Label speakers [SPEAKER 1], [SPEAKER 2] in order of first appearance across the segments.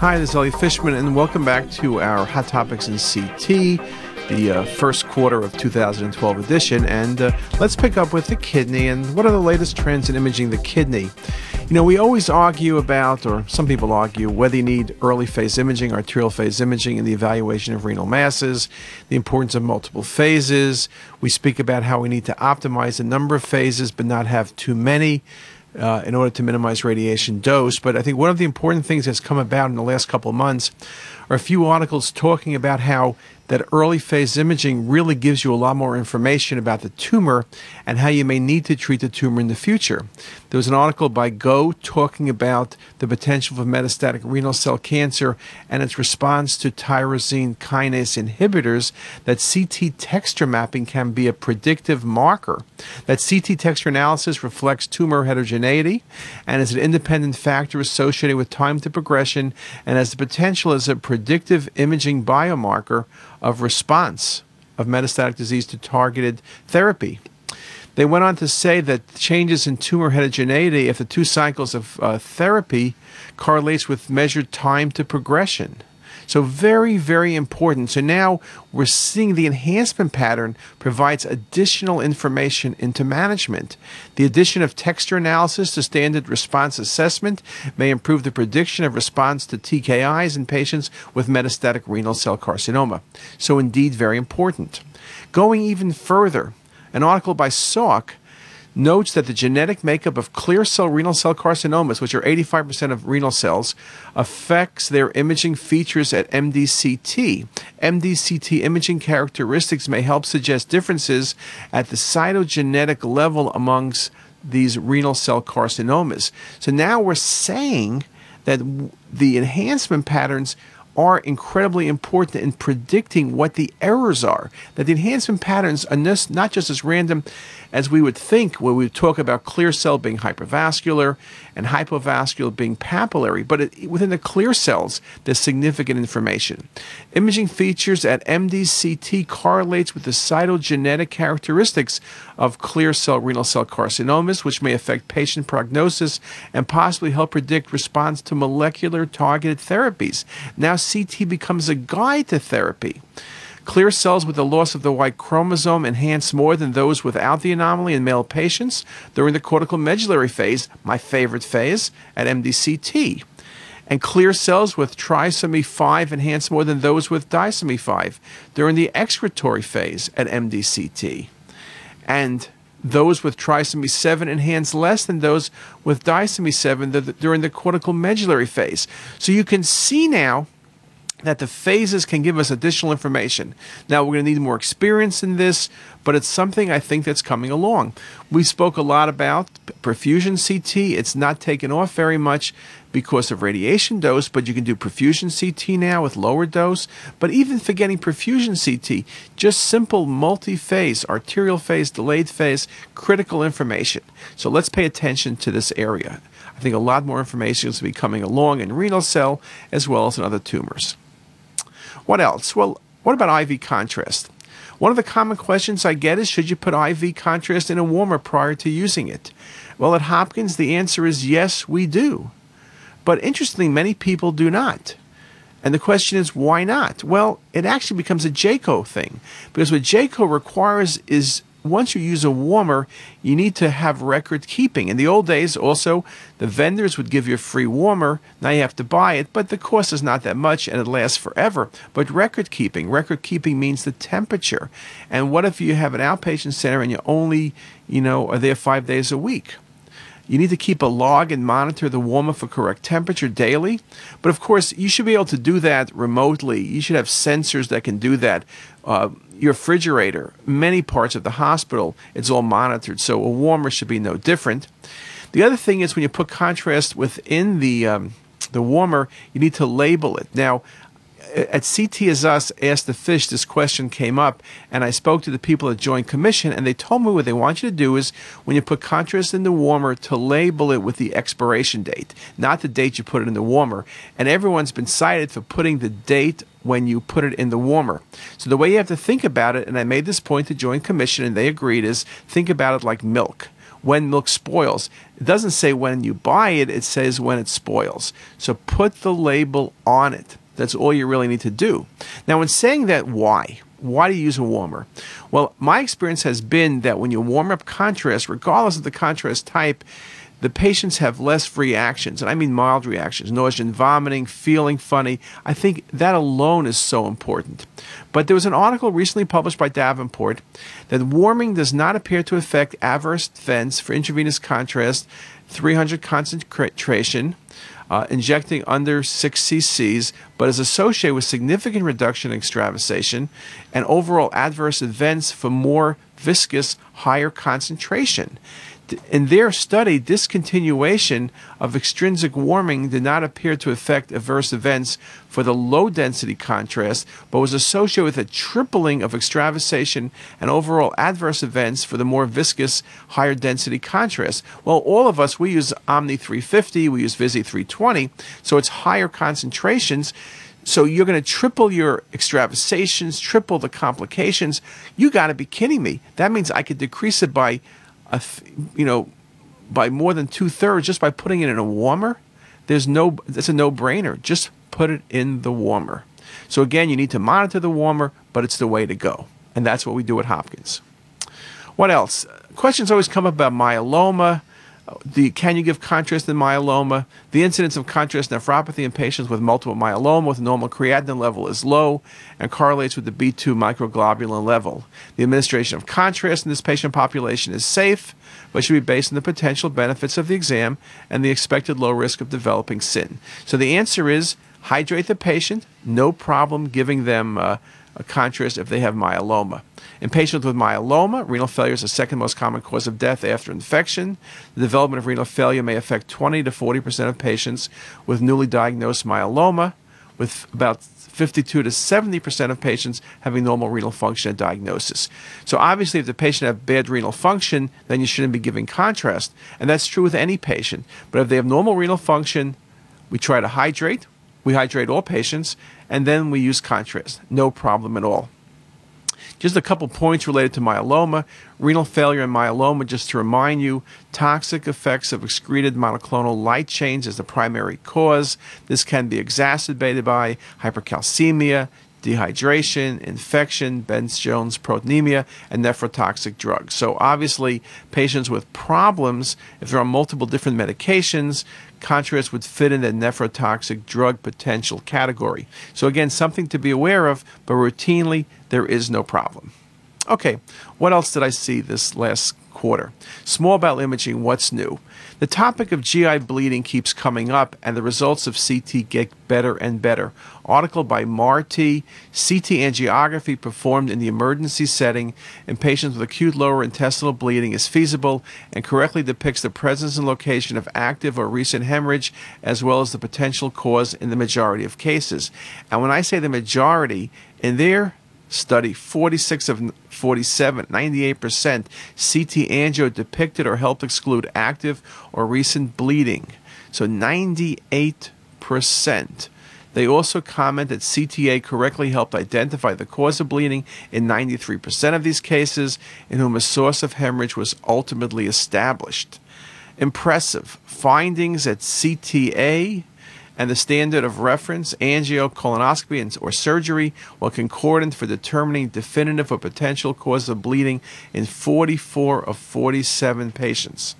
[SPEAKER 1] Hi, this is Elliot Fishman, and welcome back to our Hot Topics in CT, the uh, first quarter of 2012 edition. And uh, let's pick up with the kidney and what are the latest trends in imaging the kidney. You know, we always argue about, or some people argue, whether you need early phase imaging, arterial phase imaging in the evaluation of renal masses, the importance of multiple phases. We speak about how we need to optimize the number of phases but not have too many uh, in order to minimize radiation dose. But I think one of the important things that's come about in the last couple of months are a few articles talking about how that early phase imaging really gives you a lot more information about the tumor and how you may need to treat the tumor in the future. There was an article by Goh talking about the potential for metastatic renal cell cancer and its response to tyrosine kinase inhibitors that CT texture mapping can be a predictive marker. That CT texture analysis reflects tumor heterogeneity and is an independent factor associated with time to progression and has the potential as a predictive imaging biomarker of response of metastatic disease to targeted therapy. They went on to say that changes in tumor heterogeneity after two cycles of uh, therapy correlates with measured time to progression. So, very, very important. So, now we're seeing the enhancement pattern provides additional information into management. The addition of texture analysis to standard response assessment may improve the prediction of response to TKIs in patients with metastatic renal cell carcinoma. So, indeed, very important. Going even further, an article by Sauk notes that the genetic makeup of clear cell renal cell carcinomas, which are 85% of renal cells, affects their imaging features at MDCT. MDCT imaging characteristics may help suggest differences at the cytogenetic level amongst these renal cell carcinomas. So now we're saying that the enhancement patterns are incredibly important in predicting what the errors are. That the enhancement patterns are not just as random as we would think when we talk about clear cell being hypervascular and hypovascular being papillary, but it, within the clear cells, there's significant information. Imaging features at MDCT correlates with the cytogenetic characteristics of clear cell renal cell carcinomas, which may affect patient prognosis and possibly help predict response to molecular targeted therapies. Now, CT becomes a guide to therapy. Clear cells with the loss of the Y chromosome enhance more than those without the anomaly in male patients during the cortical medullary phase, my favorite phase, at MDCT. And clear cells with trisomy 5 enhance more than those with disomy 5 during the excretory phase at MDCT. And those with trisomy 7 enhance less than those with disomy 7 during the cortical medullary phase. So you can see now that the phases can give us additional information. Now, we're going to need more experience in this, but it's something I think that's coming along. We spoke a lot about perfusion CT. It's not taken off very much because of radiation dose, but you can do perfusion CT now with lower dose. But even forgetting perfusion CT, just simple multi phase, arterial phase, delayed phase, critical information. So let's pay attention to this area. I think a lot more information is going to be coming along in renal cell as well as in other tumors. What else? Well, what about IV contrast? One of the common questions I get is should you put IV contrast in a warmer prior to using it? Well, at Hopkins, the answer is yes, we do. But interestingly, many people do not. And the question is, why not? Well, it actually becomes a JCAHO thing because what JCAHO requires is once you use a warmer, you need to have record keeping. In the old days, also, the vendors would give you a free warmer. Now you have to buy it, but the cost is not that much and it lasts forever. But record keeping, record keeping means the temperature. And what if you have an outpatient center and you only, you know, are there five days a week? You need to keep a log and monitor the warmer for correct temperature daily. But of course, you should be able to do that remotely. You should have sensors that can do that. Uh, your refrigerator, many parts of the hospital, it's all monitored. So a warmer should be no different. The other thing is when you put contrast within the um, the warmer, you need to label it. Now, at CTisus Ask the Fish, this question came up, and I spoke to the people at Joint Commission, and they told me what they want you to do is when you put contrast in the warmer, to label it with the expiration date, not the date you put it in the warmer. And everyone's been cited for putting the date when you put it in the warmer. So the way you have to think about it, and I made this point to Joint Commission, and they agreed, is think about it like milk when milk spoils. It doesn't say when you buy it, it says when it spoils. So put the label on it. That's all you really need to do. Now, in saying that, why? Why do you use a warmer? Well, my experience has been that when you warm up contrast, regardless of the contrast type, the patients have less reactions, and I mean mild reactions, nausea and vomiting, feeling funny. I think that alone is so important. But there was an article recently published by Davenport that warming does not appear to affect adverse events for intravenous contrast, 300 concentration, uh, injecting under 6 cc's, but is associated with significant reduction in extravasation and overall adverse events for more viscous, higher concentration in their study, discontinuation of extrinsic warming did not appear to affect adverse events for the low density contrast, but was associated with a tripling of extravasation and overall adverse events for the more viscous, higher density contrast. Well, all of us, we use Omni 350, we use Visi 320, so it's higher concentrations. So you're going to triple your extravasations, triple the complications. You got to be kidding me. That means I could decrease it by a, you know, by more than two thirds just by putting it in a warmer, there's no, it's a no brainer. Just put it in the warmer. So again, you need to monitor the warmer, but it's the way to go. And that's what we do at Hopkins. What else? Questions always come up about myeloma, the can you give contrast in myeloma? The incidence of contrast nephropathy in patients with multiple myeloma with normal creatinine level is low and correlates with the B2 microglobulin level. The administration of contrast in this patient population is safe, but should be based on the potential benefits of the exam and the expected low risk of developing CIN. So the answer is hydrate the patient, no problem giving them uh, a contrast if they have myeloma. In patients with myeloma, renal failure is the second most common cause of death after infection. The development of renal failure may affect 20 to 40 percent of patients with newly diagnosed myeloma, with about 52 to 70 percent of patients having normal renal function at diagnosis. So obviously, if the patient has bad renal function, then you shouldn't be giving contrast, and that's true with any patient. But if they have normal renal function, we try to hydrate. We hydrate all patients, and then we use contrast. No problem at all. Just a couple points related to myeloma. Renal failure and myeloma, just to remind you, toxic effects of excreted monoclonal light chains is the primary cause. This can be exacerbated by hypercalcemia, dehydration, infection, Bence-Jones proteinemia, and nephrotoxic drugs. So obviously, patients with problems, if they're on multiple different medications, contrast would fit in the nephrotoxic drug potential category. So again, something to be aware of, but routinely there is no problem. Okay, what else did I see this last quarter? Small bowel imaging, what's new? The topic of GI bleeding keeps coming up, and the results of CT get better and better. Article by Marty CT angiography performed in the emergency setting in patients with acute lower intestinal bleeding is feasible and correctly depicts the presence and location of active or recent hemorrhage as well as the potential cause in the majority of cases. And when I say the majority, in their study, 46 of 47, 98% CT angio depicted or helped exclude active or recent bleeding. So 98%. They also comment that CTA correctly helped identify the cause of bleeding in 93% of these cases, in whom a source of hemorrhage was ultimately established. Impressive findings at CTA and the standard of reference, angio, colonoscopy, and, or surgery, were concordant for determining definitive or potential cause of bleeding in 44 of 47 patients.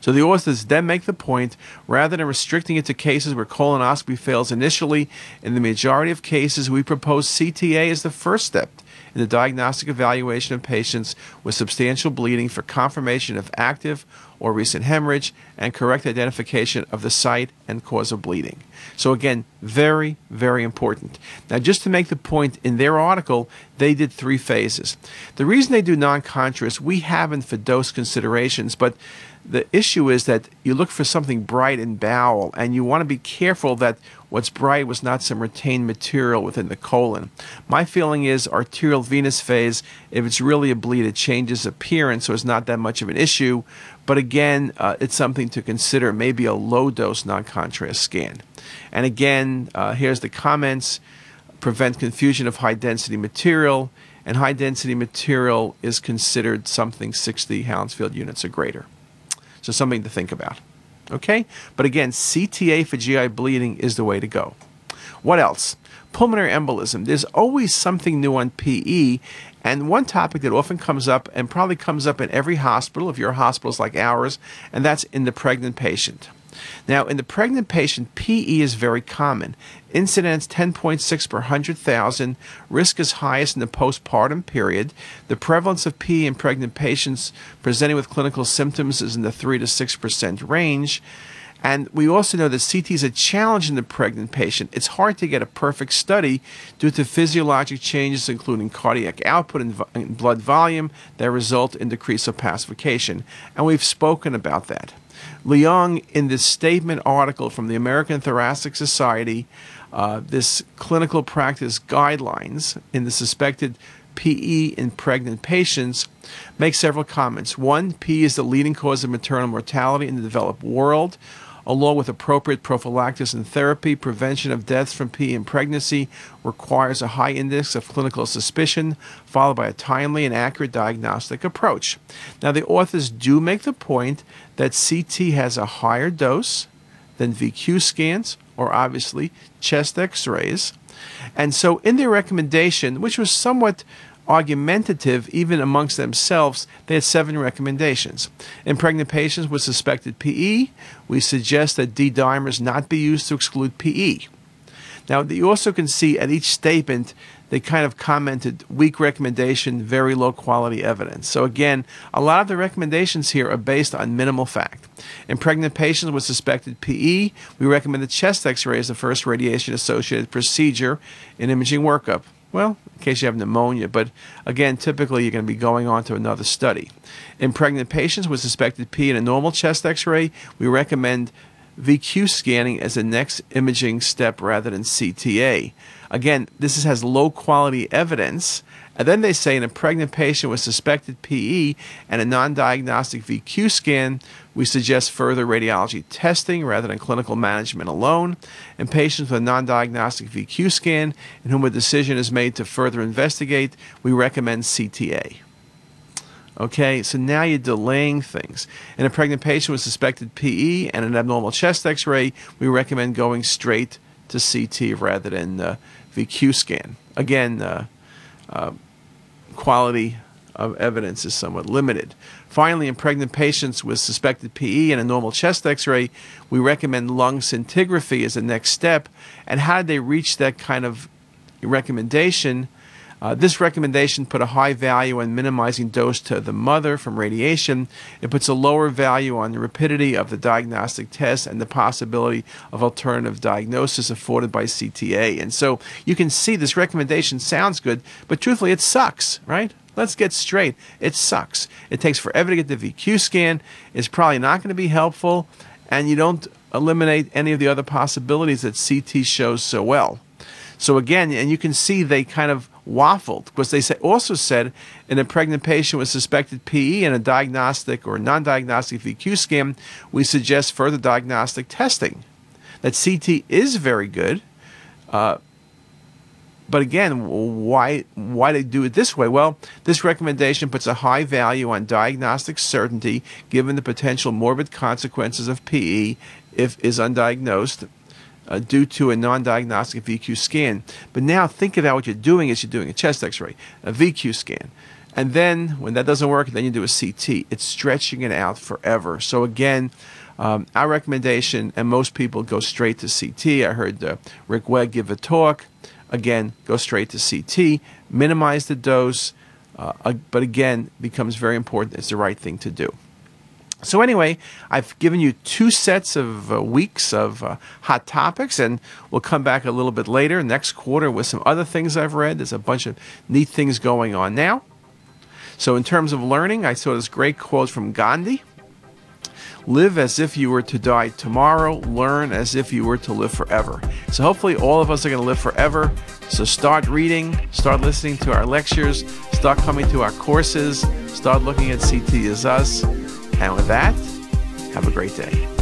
[SPEAKER 1] So the authors then make the point rather than restricting it to cases where colonoscopy fails initially, in the majority of cases, we propose CTA as the first step in the diagnostic evaluation of patients with substantial bleeding for confirmation of active or recent hemorrhage and correct identification of the site and cause of bleeding. So, again, very, very important. Now, just to make the point, in their article, they did three phases. The reason they do non contrast, we haven't for dose considerations, but the issue is that you look for something bright in bowel, and you want to be careful that what's bright was not some retained material within the colon. My feeling is arterial venous phase, if it's really a bleed, it changes appearance, so it's not that much of an issue. But again, uh, it's something to consider, maybe a low dose non contrast scan. And again, uh, here's the comments prevent confusion of high density material and high density material is considered something 60 Hounsfield units or greater. So something to think about. Okay? But again, CTA for GI bleeding is the way to go. What else? Pulmonary embolism. There's always something new on PE, and one topic that often comes up and probably comes up in every hospital, if your hospital is like ours, and that's in the pregnant patient. Now, in the pregnant patient, PE is very common. Incidence 10.6 per 100,000. Risk is highest in the postpartum period. The prevalence of PE in pregnant patients presenting with clinical symptoms is in the 3 to 6% range. And we also know that CT is a challenge in the pregnant patient. It's hard to get a perfect study due to physiologic changes, including cardiac output and, blood volume, that result in decreased opacification. And we've spoken about that. Leung, in this statement article from the American Thoracic Society, uh, this clinical practice guidelines in the suspected PE in pregnant patients, makes several comments. One, PE is the leading cause of maternal mortality in the developed world along with appropriate prophylaxis and therapy, prevention of deaths from PE in pregnancy requires a high index of clinical suspicion, followed by a timely and accurate diagnostic approach. Now, the authors do make the point that CT has a higher dose than VQ scans, or obviously chest x rays. And so, in their recommendation, which was somewhat argumentative even amongst themselves, they had seven recommendations. In pregnant patients with suspected PE, we suggest that D dimers not be used to exclude PE. Now, you also can see at each statement, they kind of commented weak recommendation, very low quality evidence. So, again, a lot of the recommendations here are based on minimal fact. In pregnant patients with suspected PE, we recommend the chest x ray as the first radiation associated procedure in imaging workup. Well, in case you have pneumonia, but again, typically you're going to be going on to another study. In pregnant patients with suspected P in a normal chest x ray, we recommend VQ scanning as the next imaging step rather than CTA. Again, this has low quality evidence and then they say in a pregnant patient with suspected PE and a non diagnostic VQ scan, we suggest further radiology testing rather than clinical management alone. In patients with a non diagnostic VQ scan in whom a decision is made to further investigate, we recommend CTA. Okay, so now you're delaying things. In a pregnant patient with suspected PE and an abnormal chest x ray, we recommend going straight to CT rather than uh, VQ scan. Again, uh, uh, quality of evidence is somewhat limited. Finally, in pregnant patients with suspected PE and a normal chest x ray, we recommend lung scintigraphy as the next step. And how did they reach that kind of recommendation? Uh, this recommendation put a high value on minimizing dose to the mother from radiation. It puts a lower value on the rapidity of the diagnostic test and the possibility of alternative diagnosis afforded by CTA. And so you can see this recommendation sounds good, but truthfully, it sucks, right? Let's get straight. It sucks. It takes forever to get the VQ scan. It's probably not going to be helpful, and you don't eliminate any of the other possibilities that CT shows so well. So again, and you can see they kind of waffled because they say, also said in a pregnant patient with suspected PE and a diagnostic or non-diagnostic VQ scan, we suggest further diagnostic testing. That CT is very good. Uh, but again, why why they do it this way? Well, this recommendation puts a high value on diagnostic certainty given the potential morbid consequences of PE if is undiagnosed uh, due to a non-diagnostic VQ scan. But now think about what you're doing is you're doing a chest X-ray, a VQ scan. And then when that doesn't work, then you do a CT. It's stretching it out forever. So again, um, our recommendation, and most people go straight to CT. I heard uh, Rick Wegg give a talk. Again, go straight to CT, minimize the dose, uh, but again, becomes very important. It's the right thing to do. So, anyway, I've given you two sets of uh, weeks of uh, hot topics, and we'll come back a little bit later next quarter with some other things I've read. There's a bunch of neat things going on now. So, in terms of learning, I saw this great quote from Gandhi Live as if you were to die tomorrow, learn as if you were to live forever. So, hopefully, all of us are going to live forever. So, start reading, start listening to our lectures, start coming to our courses, start looking at CT as us. And with that, have a great day.